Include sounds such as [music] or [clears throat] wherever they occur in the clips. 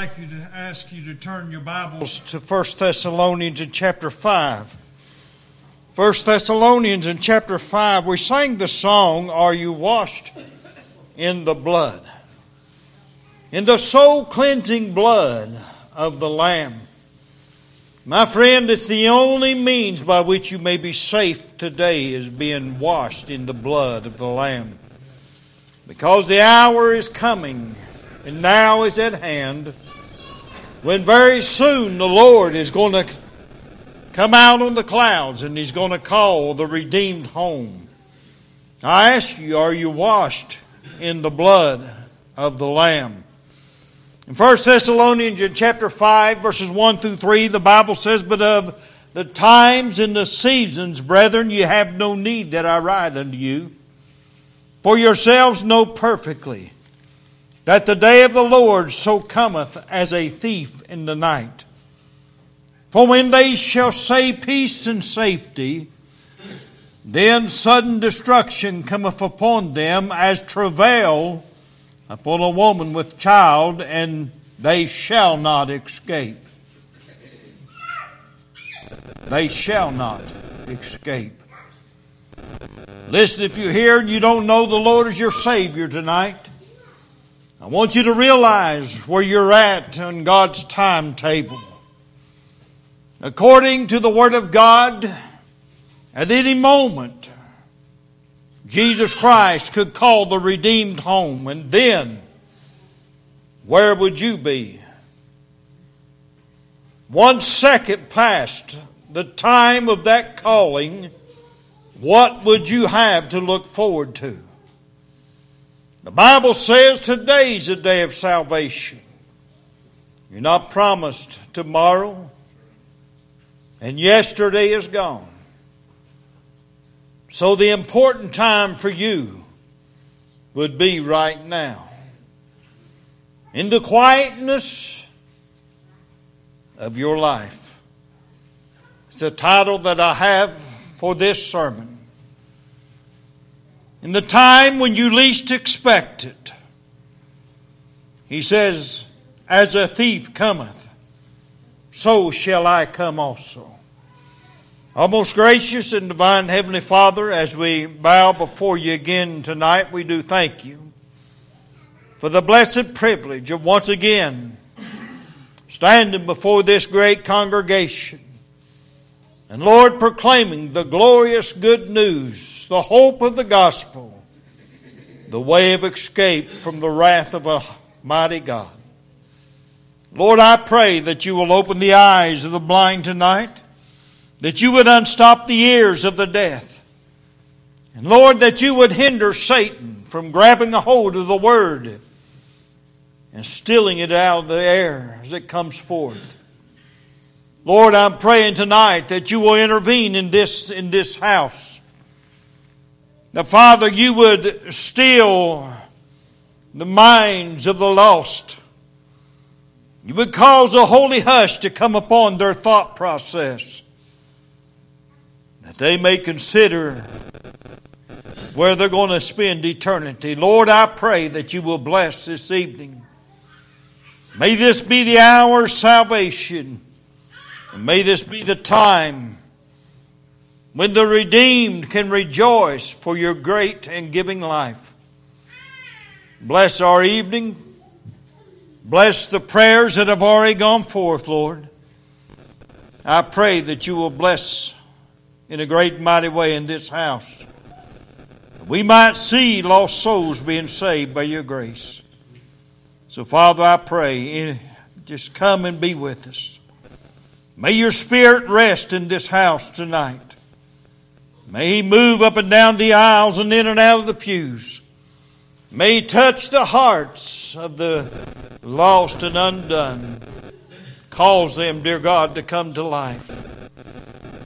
I'd like you to ask you to turn your Bibles to 1 Thessalonians in chapter 5. 1 Thessalonians in chapter 5, we sang the song, Are You Washed in the Blood? In the soul cleansing blood of the Lamb. My friend, it's the only means by which you may be safe today is being washed in the blood of the Lamb. Because the hour is coming and now is at hand when very soon the Lord is going to come out on the clouds and He's going to call the redeemed home. I ask you, are you washed in the blood of the Lamb? In 1 Thessalonians chapter 5, verses 1 through 3, the Bible says, But of the times and the seasons, brethren, you have no need that I write unto you. For yourselves know perfectly that the day of the Lord so cometh as a thief in the night. For when they shall say peace and safety, then sudden destruction cometh upon them as travail upon a woman with child, and they shall not escape. They shall not escape. Listen, if you're here and you don't know the Lord as your Savior tonight, I want you to realize where you're at on God's timetable. According to the Word of God, at any moment, Jesus Christ could call the redeemed home, and then where would you be? One second past the time of that calling, what would you have to look forward to? The Bible says today's a day of salvation. You're not promised tomorrow, and yesterday is gone. So the important time for you would be right now. In the quietness of your life. It's the title that I have for this sermon. In the time when you least expect it, he says, As a thief cometh, so shall I come also. Our most gracious and divine Heavenly Father, as we bow before you again tonight, we do thank you for the blessed privilege of once again standing before this great congregation and Lord, proclaiming the glorious good news, the hope of the gospel, the way of escape from the wrath of a mighty God. Lord, I pray that you will open the eyes of the blind tonight, that you would unstop the ears of the deaf, and Lord, that you would hinder Satan from grabbing a hold of the word and stealing it out of the air as it comes forth. Lord, I'm praying tonight that you will intervene in this, in this house. That, Father, you would still the minds of the lost. You would cause a holy hush to come upon their thought process. That they may consider where they're going to spend eternity. Lord, I pray that you will bless this evening. May this be the hour of salvation. And may this be the time when the redeemed can rejoice for your great and giving life. Bless our evening. Bless the prayers that have already gone forth, Lord. I pray that you will bless in a great mighty way in this house. We might see lost souls being saved by your grace. So, Father, I pray, eh, just come and be with us. May your spirit rest in this house tonight. May he move up and down the aisles and in and out of the pews. May he touch the hearts of the lost and undone. Cause them, dear God, to come to life.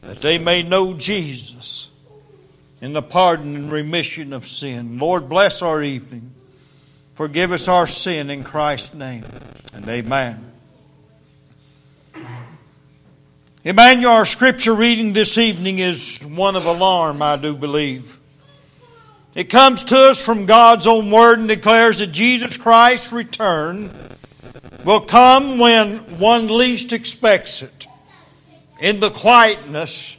That they may know Jesus in the pardon and remission of sin. Lord, bless our evening. Forgive us our sin in Christ's name. And amen. Emmanuel, our scripture reading this evening is one of alarm, I do believe. It comes to us from God's own word and declares that Jesus Christ's return will come when one least expects it, in the quietness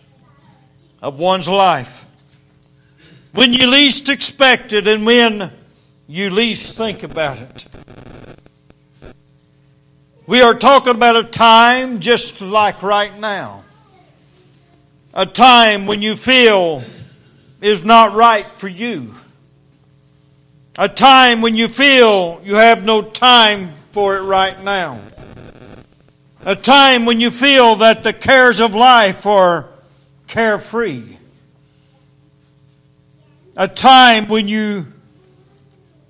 of one's life. When you least expect it and when you least think about it. We are talking about a time just like right now. A time when you feel is not right for you. A time when you feel you have no time for it right now. A time when you feel that the cares of life are carefree. A time when you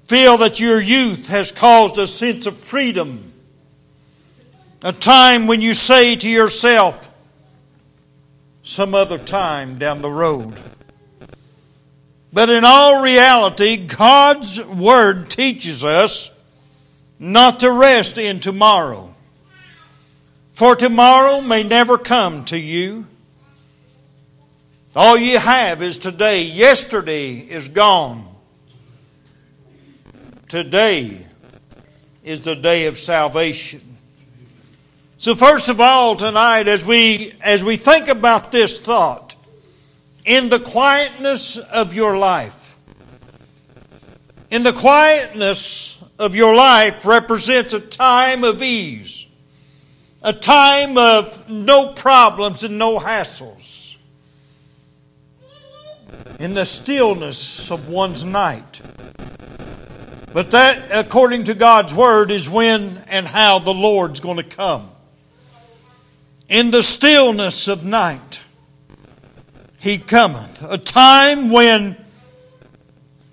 feel that your youth has caused a sense of freedom. A time when you say to yourself, some other time down the road. But in all reality, God's Word teaches us not to rest in tomorrow. For tomorrow may never come to you. All you have is today. Yesterday is gone. Today is the day of salvation. So first of all tonight as we as we think about this thought in the quietness of your life. In the quietness of your life represents a time of ease, a time of no problems and no hassles. In the stillness of one's night. But that, according to God's Word, is when and how the Lord's going to come. In the stillness of night he cometh. A time when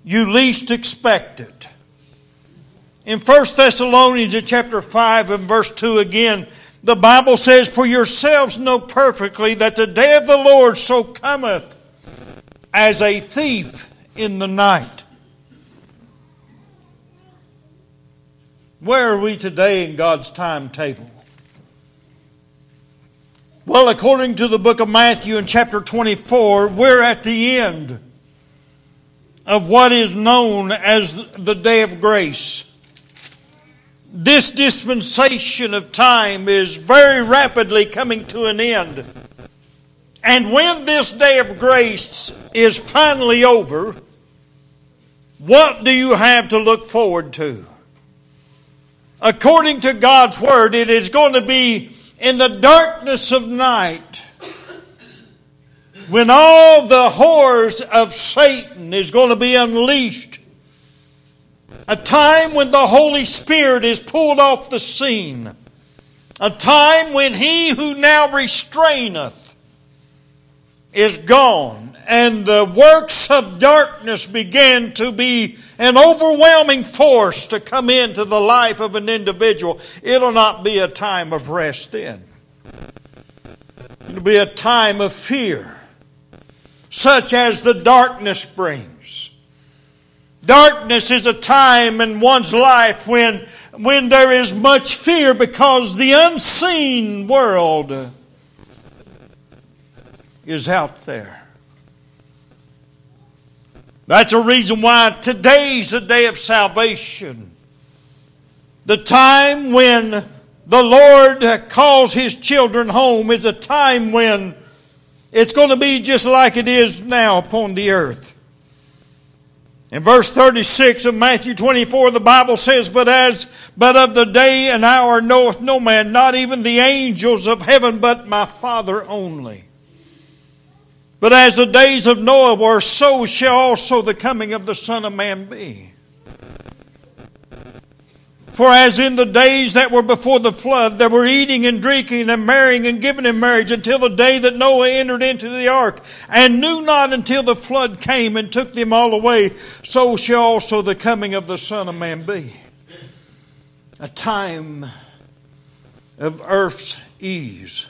you least expect it. In 1 Thessalonians chapter 5 and verse 2 again, the Bible says, For yourselves know perfectly that the day of the Lord so cometh as a thief in the night. Where are we today in God's timetable? Well, according to the book of Matthew in chapter 24, we're at the end of what is known as the day of grace. This dispensation of time is very rapidly coming to an end. And when this day of grace is finally over, what do you have to look forward to? According to God's Word, it is going to be in the darkness of night, when all the horrors of Satan is going to be unleashed, a time when the Holy Spirit is pulled off the scene, a time when he who now restraineth is gone, and the works of darkness begin to be an overwhelming force to come into the life of an individual, it'll not be a time of rest then. It'll be a time of fear, such as the darkness brings. Darkness is a time in one's life when, when there is much fear because the unseen world is out there. That's a reason why today's a day of salvation. The time when the Lord calls His children home is a time when it's going to be just like it is now upon the earth. In verse 36 of Matthew 24, the Bible says, But as, but of the day and hour knoweth no man, not even the angels of heaven, but my Father only. But as the days of Noah were, so shall also the coming of the Son of Man be. For as in the days that were before the flood, they were eating and drinking and marrying and giving in marriage until the day that Noah entered into the ark, and knew not until the flood came and took them all away, so shall also the coming of the Son of Man be. A time of earth's ease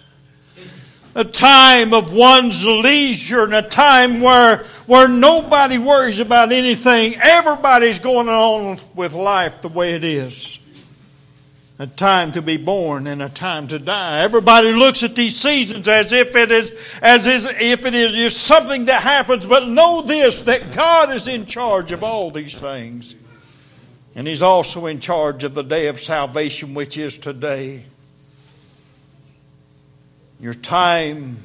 a time of one's leisure and a time where, where nobody worries about anything. Everybody's going on with life the way it is. A time to be born and a time to die. Everybody looks at these seasons as if it is as if it is just something that happens, but know this that God is in charge of all these things. And He's also in charge of the day of salvation, which is today. Your time,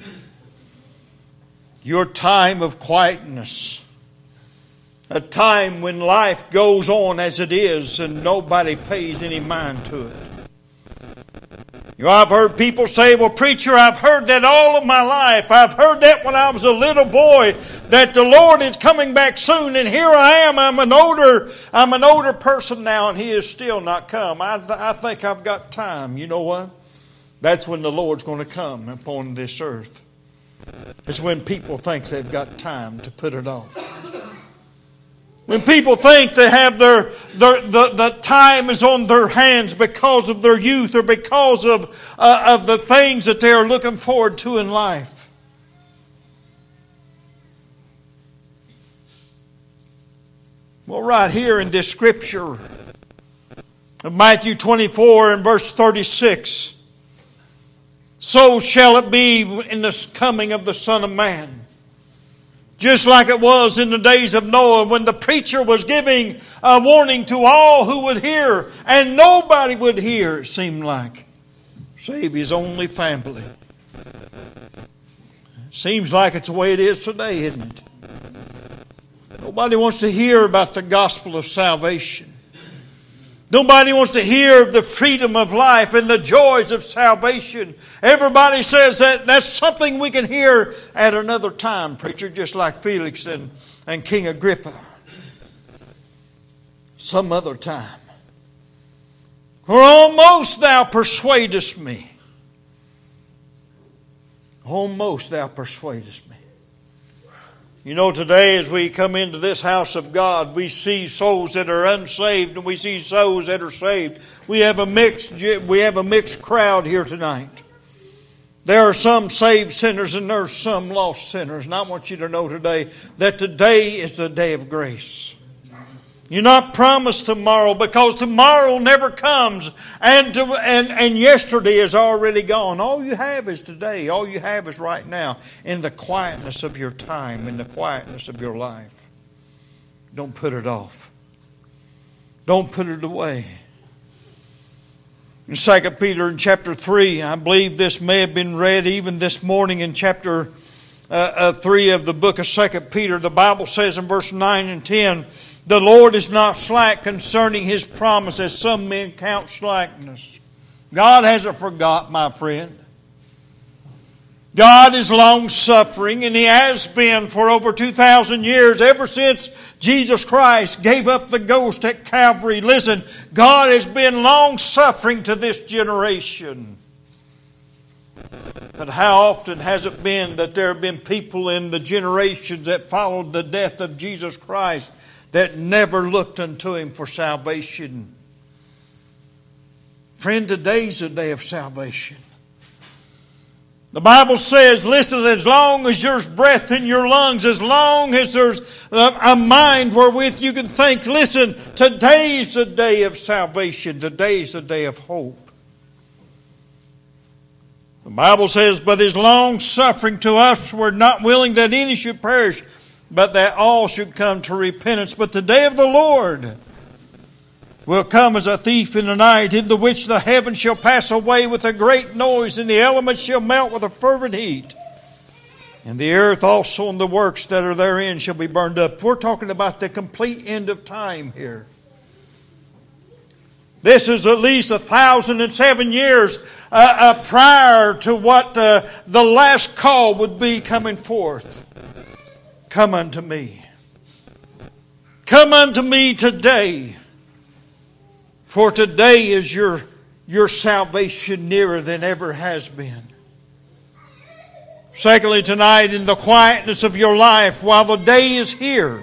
your time of quietness, a time when life goes on as it is and nobody pays any mind to it. You know, I've heard people say, well, preacher, I've heard that all of my life. I've heard that when I was a little boy, that the Lord is coming back soon, and here I am. I'm an older, I'm an older person now, and He is still not come. I, I think I've got time. You know what? That's when the Lord's going to come upon this earth. It's when people think they've got time to put it off. When people think they have their, their the, the time is on their hands because of their youth or because of, uh, of the things that they are looking forward to in life. Well, right here in this scripture of Matthew 24 and verse 36, so shall it be in the coming of the Son of Man. Just like it was in the days of Noah when the preacher was giving a warning to all who would hear, and nobody would hear, it seemed like, save his only family. Seems like it's the way it is today, isn't it? Nobody wants to hear about the gospel of salvation. Nobody wants to hear of the freedom of life and the joys of salvation. Everybody says that that's something we can hear at another time, preacher, just like Felix and, and King Agrippa. Some other time. For almost thou persuadest me. Almost thou persuadest me. You know, today as we come into this house of God, we see souls that are unsaved and we see souls that are saved. We have a mixed, we have a mixed crowd here tonight. There are some saved sinners and there are some lost sinners. And I want you to know today that today is the day of grace. You're not promised tomorrow because tomorrow never comes and, to, and, and yesterday is already gone. All you have is today. All you have is right now in the quietness of your time, in the quietness of your life. Don't put it off. Don't put it away. In 2 Peter in chapter 3, I believe this may have been read even this morning in chapter uh, uh, 3 of the book of 2 Peter. The Bible says in verse 9 and 10, the Lord is not slack concerning his promise, as some men count slackness. God hasn't forgot, my friend. God is long suffering, and He has been for over 2,000 years, ever since Jesus Christ gave up the ghost at Calvary. Listen, God has been long suffering to this generation. But how often has it been that there have been people in the generations that followed the death of Jesus Christ that never looked unto him for salvation. Friend, today's a day of salvation. The Bible says, listen, as long as there's breath in your lungs, as long as there's uh, a mind wherewith you can think, listen, today's the day of salvation. Today's the day of hope. The Bible says, but his long suffering to us, we're not willing that any should perish, but that all should come to repentance. But the day of the Lord will come as a thief in the night, in the which the heavens shall pass away with a great noise, and the elements shall melt with a fervent heat. And the earth also and the works that are therein shall be burned up. We're talking about the complete end of time here. This is at least a thousand and seven years uh, uh, prior to what uh, the last call would be coming forth. Come unto me. Come unto me today. For today is your, your salvation nearer than ever has been. Secondly, tonight, in the quietness of your life, while the day is here,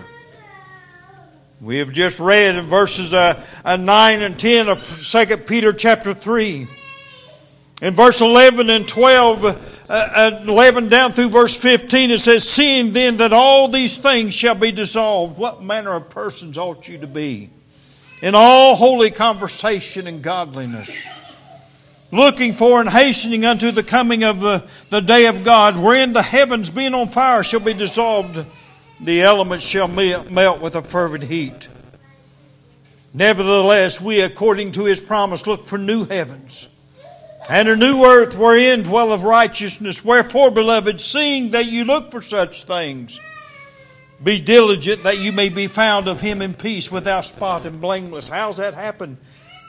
we have just read in verses uh, uh, 9 and 10 of 2 Peter chapter 3. In verse 11 and 12, uh, 11 down through verse 15, it says, Seeing then that all these things shall be dissolved, what manner of persons ought you to be? In all holy conversation and godliness, looking for and hastening unto the coming of the, the day of God, wherein the heavens being on fire shall be dissolved, the elements shall melt with a fervent heat. Nevertheless, we, according to his promise, look for new heavens and a new earth wherein dwelleth righteousness. Wherefore, beloved, seeing that you look for such things, be diligent that you may be found of him in peace, without spot and blameless. How's that happen?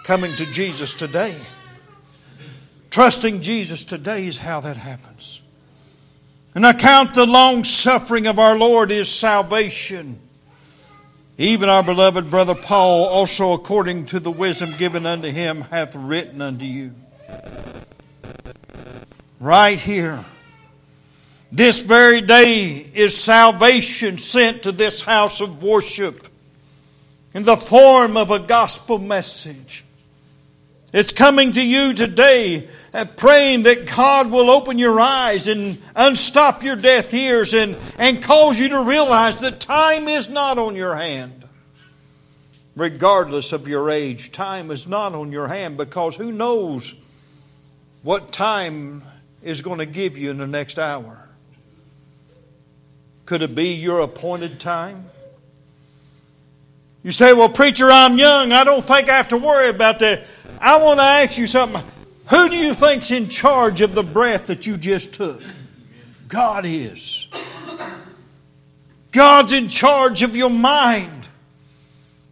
Coming to Jesus today. Trusting Jesus today is how that happens. And I count the long suffering of our Lord is salvation. Even our beloved brother Paul, also according to the wisdom given unto him, hath written unto you. Right here. This very day is salvation sent to this house of worship in the form of a gospel message. It's coming to you today and praying that God will open your eyes and unstop your deaf ears and, and cause you to realize that time is not on your hand. Regardless of your age, time is not on your hand because who knows what time is going to give you in the next hour? Could it be your appointed time? You say, Well, preacher, I'm young. I don't think I have to worry about that. I want to ask you something. Who do you think's in charge of the breath that you just took? God is. God's in charge of your mind.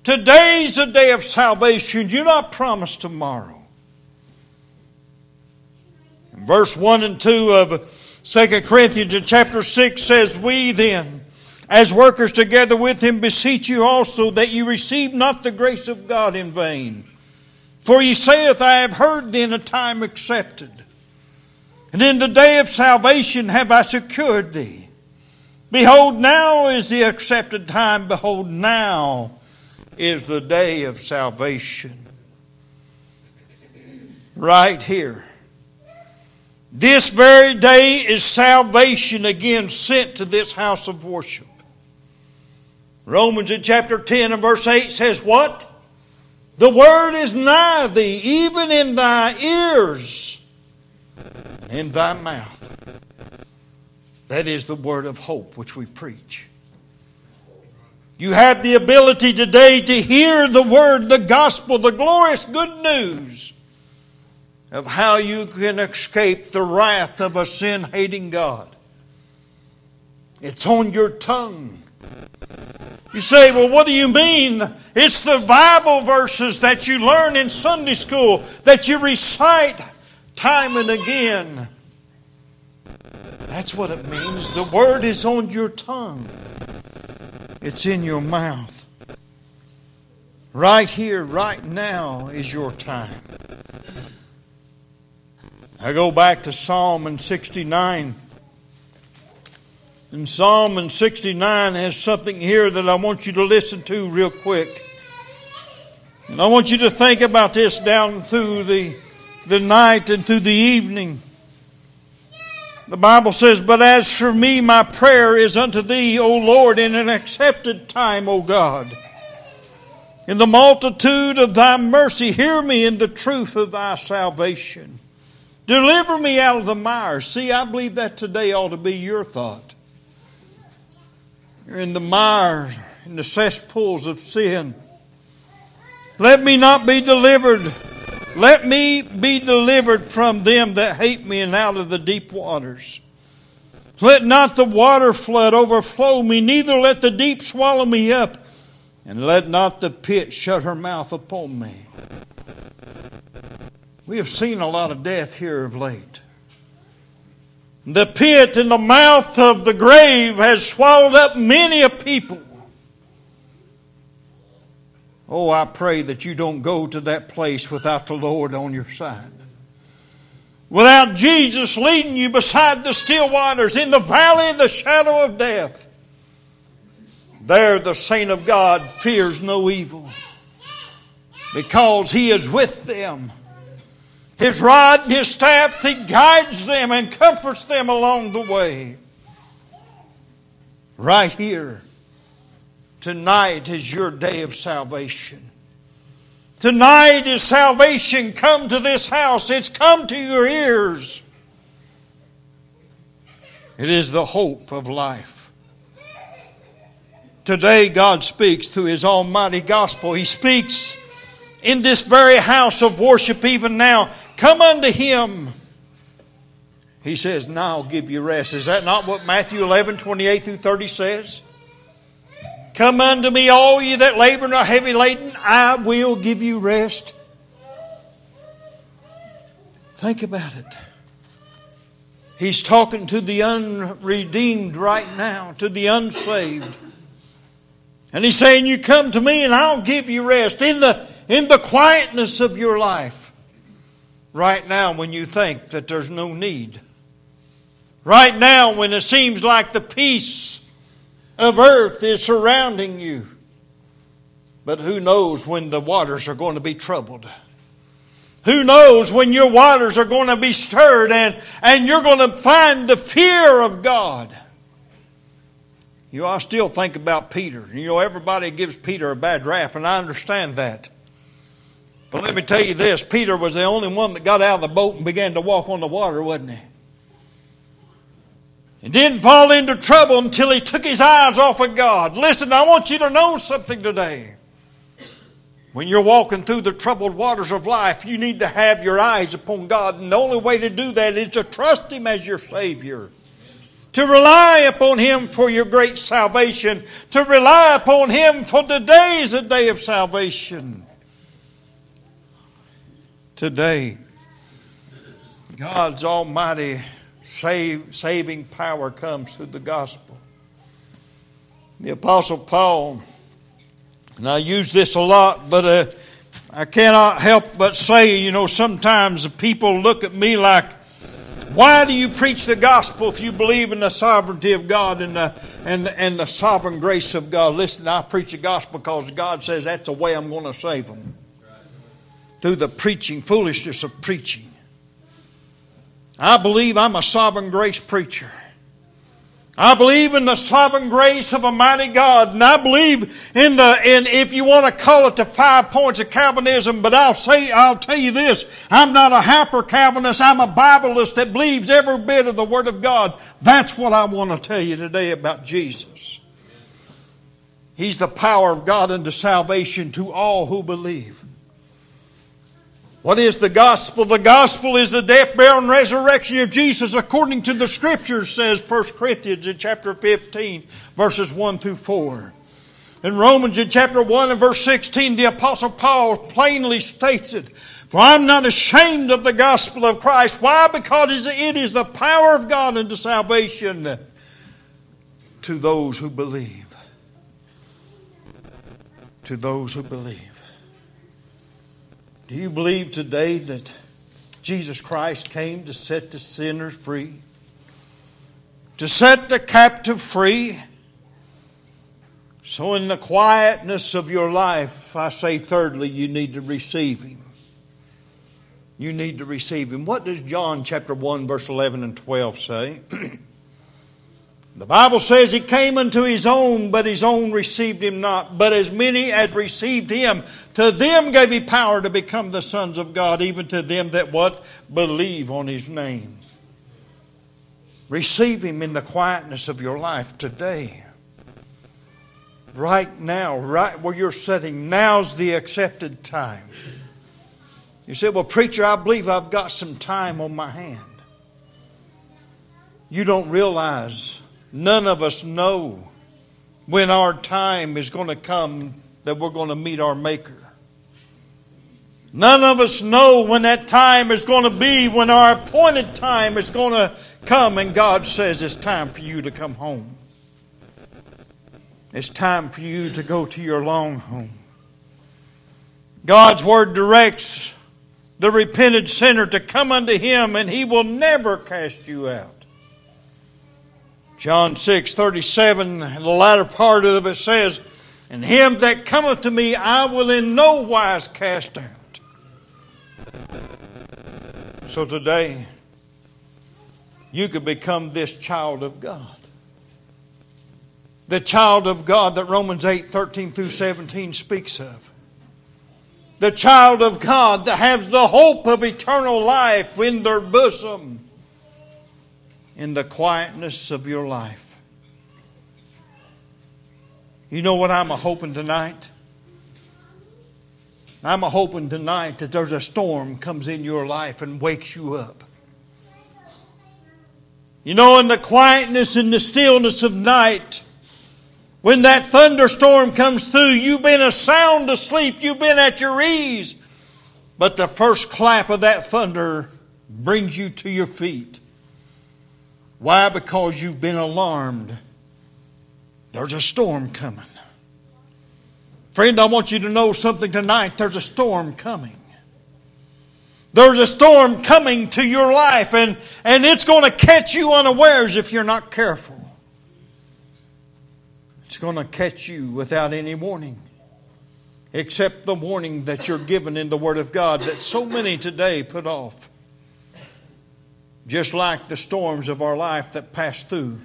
Today's the day of salvation. You're not promised tomorrow. Verse 1 and 2 of 2 Corinthians chapter 6 says, We then, as workers together with him, beseech you also that you receive not the grace of God in vain. For he saith, I have heard then a time accepted, and in the day of salvation have I secured thee. Behold, now is the accepted time. Behold, now is the day of salvation. Right here. This very day is salvation again sent to this house of worship. Romans in chapter 10 and verse 8 says, What? The word is nigh thee, even in thy ears and in thy mouth. That is the word of hope which we preach. You have the ability today to hear the word, the gospel, the glorious good news of how you can escape the wrath of a sin hating God. It's on your tongue. You say, well, what do you mean? It's the Bible verses that you learn in Sunday school, that you recite time and again. That's what it means. The word is on your tongue, it's in your mouth. Right here, right now is your time. I go back to Psalm and 69. And Psalm and 69 has something here that I want you to listen to real quick. And I want you to think about this down through the, the night and through the evening. The Bible says, But as for me, my prayer is unto thee, O Lord, in an accepted time, O God. In the multitude of thy mercy, hear me in the truth of thy salvation. Deliver me out of the mire. See, I believe that today ought to be your thought. You're in the mire, in the cesspools of sin. Let me not be delivered. Let me be delivered from them that hate me and out of the deep waters. Let not the water flood overflow me, neither let the deep swallow me up, and let not the pit shut her mouth upon me. We have seen a lot of death here of late. The pit in the mouth of the grave has swallowed up many a people. Oh, I pray that you don't go to that place without the Lord on your side. Without Jesus leading you beside the still waters in the valley of the shadow of death. There, the saint of God fears no evil because he is with them his rod and his staff, He guides them and comforts them along the way. Right here, tonight is your day of salvation. Tonight is salvation come to this house. It's come to your ears. It is the hope of life. Today, God speaks through His almighty gospel. He speaks in this very house of worship even now. Come unto him. He says, Now I'll give you rest. Is that not what Matthew 11, 28 through 30 says? Come unto me, all ye that labor and are heavy laden, I will give you rest. Think about it. He's talking to the unredeemed right now, to the unsaved. And he's saying, You come to me and I'll give you rest in the, in the quietness of your life. Right now, when you think that there's no need. Right now, when it seems like the peace of earth is surrounding you. But who knows when the waters are going to be troubled? Who knows when your waters are going to be stirred and, and you're going to find the fear of God? You know, I still think about Peter. You know, everybody gives Peter a bad rap, and I understand that. But let me tell you this Peter was the only one that got out of the boat and began to walk on the water, wasn't he? and didn't fall into trouble until he took his eyes off of God. Listen, I want you to know something today. When you're walking through the troubled waters of life, you need to have your eyes upon God. And the only way to do that is to trust Him as your Savior. To rely upon Him for your great salvation. To rely upon Him for today's a day of salvation. Today, God's Almighty Save, saving power comes through the gospel. The Apostle Paul, and I use this a lot, but uh, I cannot help but say, you know, sometimes people look at me like, why do you preach the gospel if you believe in the sovereignty of God and the, and, and the sovereign grace of God? Listen, I preach the gospel because God says that's the way I'm going to save them. Through the preaching, foolishness of preaching. I believe I'm a sovereign grace preacher. I believe in the sovereign grace of a mighty God, and I believe in the in if you want to call it the five points of Calvinism, but I'll say I'll tell you this: I'm not a hyper Calvinist. I'm a Bibleist that believes every bit of the Word of God. That's what I want to tell you today about Jesus. He's the power of God unto salvation to all who believe. What is the gospel? The gospel is the death, burial, and resurrection of Jesus according to the scriptures, says 1 Corinthians in chapter 15, verses 1 through 4. In Romans in chapter 1 and verse 16, the apostle Paul plainly states it. For I'm not ashamed of the gospel of Christ. Why? Because it is the power of God unto salvation to those who believe. To those who believe. Do you believe today that Jesus Christ came to set the sinners free? To set the captive free? So, in the quietness of your life, I say, thirdly, you need to receive Him. You need to receive Him. What does John chapter 1, verse 11 and 12 say? [clears throat] The Bible says he came unto his own, but his own received him not. But as many as received him, to them gave he power to become the sons of God, even to them that what? Believe on his name. Receive him in the quietness of your life today. Right now, right where you're sitting, now's the accepted time. You say, Well, preacher, I believe I've got some time on my hand. You don't realize None of us know when our time is going to come that we're going to meet our Maker. None of us know when that time is going to be, when our appointed time is going to come, and God says it's time for you to come home. It's time for you to go to your long home. God's Word directs the repented sinner to come unto Him, and He will never cast you out. John 6 37, the latter part of it says, And him that cometh to me I will in no wise cast out. So today, you could become this child of God. The child of God that Romans 8 13 through 17 speaks of. The child of God that has the hope of eternal life in their bosom in the quietness of your life. You know what I'm a hoping tonight? I'm a hoping tonight that there's a storm comes in your life and wakes you up. You know, in the quietness and the stillness of night, when that thunderstorm comes through, you've been a sound asleep, you've been at your ease, but the first clap of that thunder brings you to your feet. Why? Because you've been alarmed. There's a storm coming. Friend, I want you to know something tonight. There's a storm coming. There's a storm coming to your life, and, and it's going to catch you unawares if you're not careful. It's going to catch you without any warning, except the warning that you're given in the Word of God that so many today put off. Just like the storms of our life that pass through.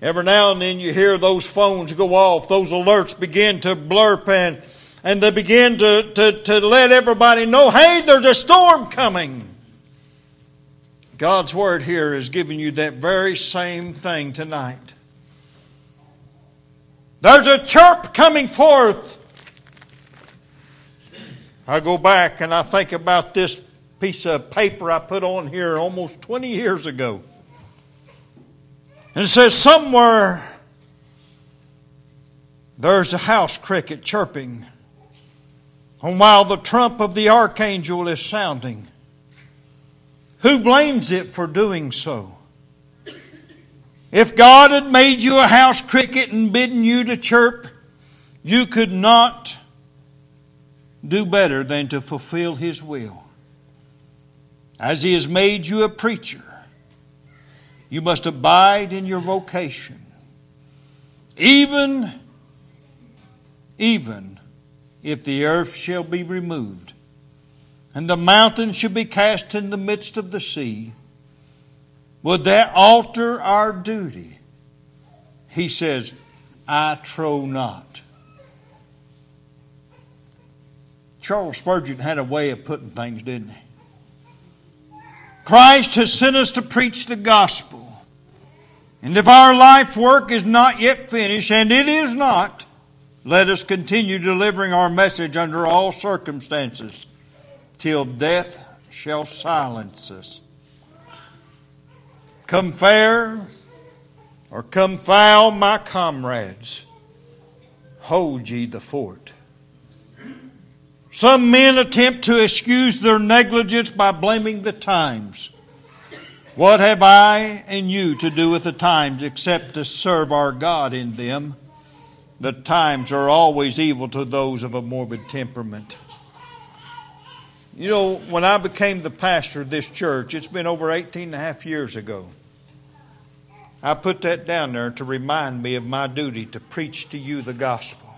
Every now and then you hear those phones go off, those alerts begin to blurp, and, and they begin to, to, to let everybody know hey, there's a storm coming. God's Word here is giving you that very same thing tonight. There's a chirp coming forth. I go back and I think about this piece of paper I put on here almost 20 years ago. And it says, Somewhere there's a house cricket chirping, and while the trump of the archangel is sounding. Who blames it for doing so? If God had made you a house cricket and bidden you to chirp, you could not do better than to fulfill His will. As He has made you a preacher, you must abide in your vocation. Even, even if the earth shall be removed, and the mountains shall be cast in the midst of the sea, would that alter our duty? He says, I trow not. Charles Spurgeon had a way of putting things, didn't he? Christ has sent us to preach the gospel. And if our life work is not yet finished, and it is not, let us continue delivering our message under all circumstances till death shall silence us. Come fair or come foul, my comrades, hold ye the fort. Some men attempt to excuse their negligence by blaming the times. What have I and you to do with the times except to serve our God in them? The times are always evil to those of a morbid temperament. You know, when I became the pastor of this church, it's been over 18 and a half years ago. I put that down there to remind me of my duty to preach to you the gospel.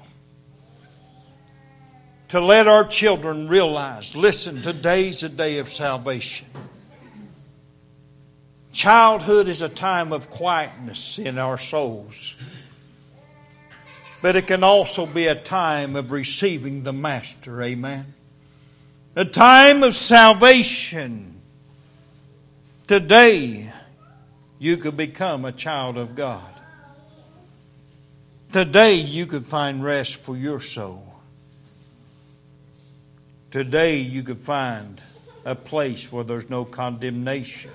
To let our children realize listen, today's a day of salvation. Childhood is a time of quietness in our souls, but it can also be a time of receiving the Master. Amen. A time of salvation. Today, you could become a child of God. Today, you could find rest for your soul. Today, you could find a place where there's no condemnation.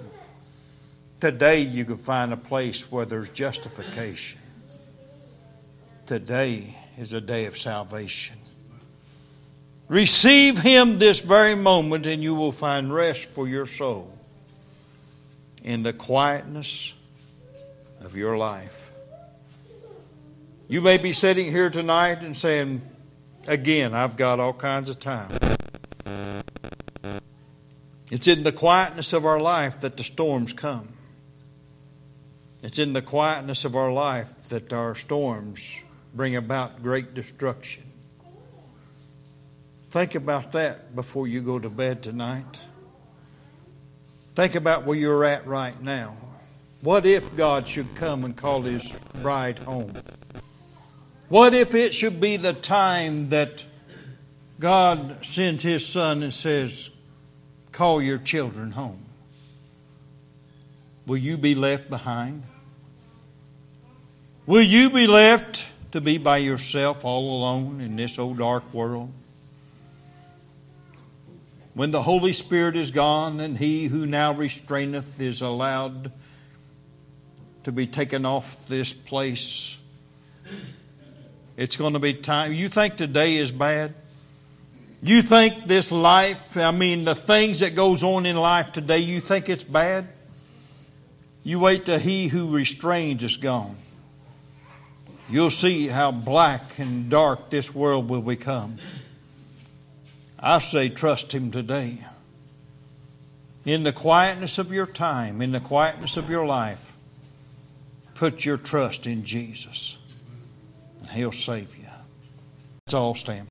Today, you could find a place where there's justification. Today is a day of salvation. Receive Him this very moment, and you will find rest for your soul in the quietness of your life. You may be sitting here tonight and saying, Again, I've got all kinds of time. It's in the quietness of our life that the storms come. It's in the quietness of our life that our storms bring about great destruction. Think about that before you go to bed tonight. Think about where you're at right now. What if God should come and call his bride home? What if it should be the time that God sends his son and says, Call your children home? Will you be left behind? Will you be left to be by yourself all alone in this old dark world? when the Holy Spirit is gone and he who now restraineth is allowed to be taken off this place, it's going to be time. You think today is bad? You think this life, I mean, the things that goes on in life today, you think it's bad? You wait till he who restrains is gone. You'll see how black and dark this world will become. I say, trust him today. In the quietness of your time, in the quietness of your life, put your trust in Jesus, and he'll save you. Let's all stand.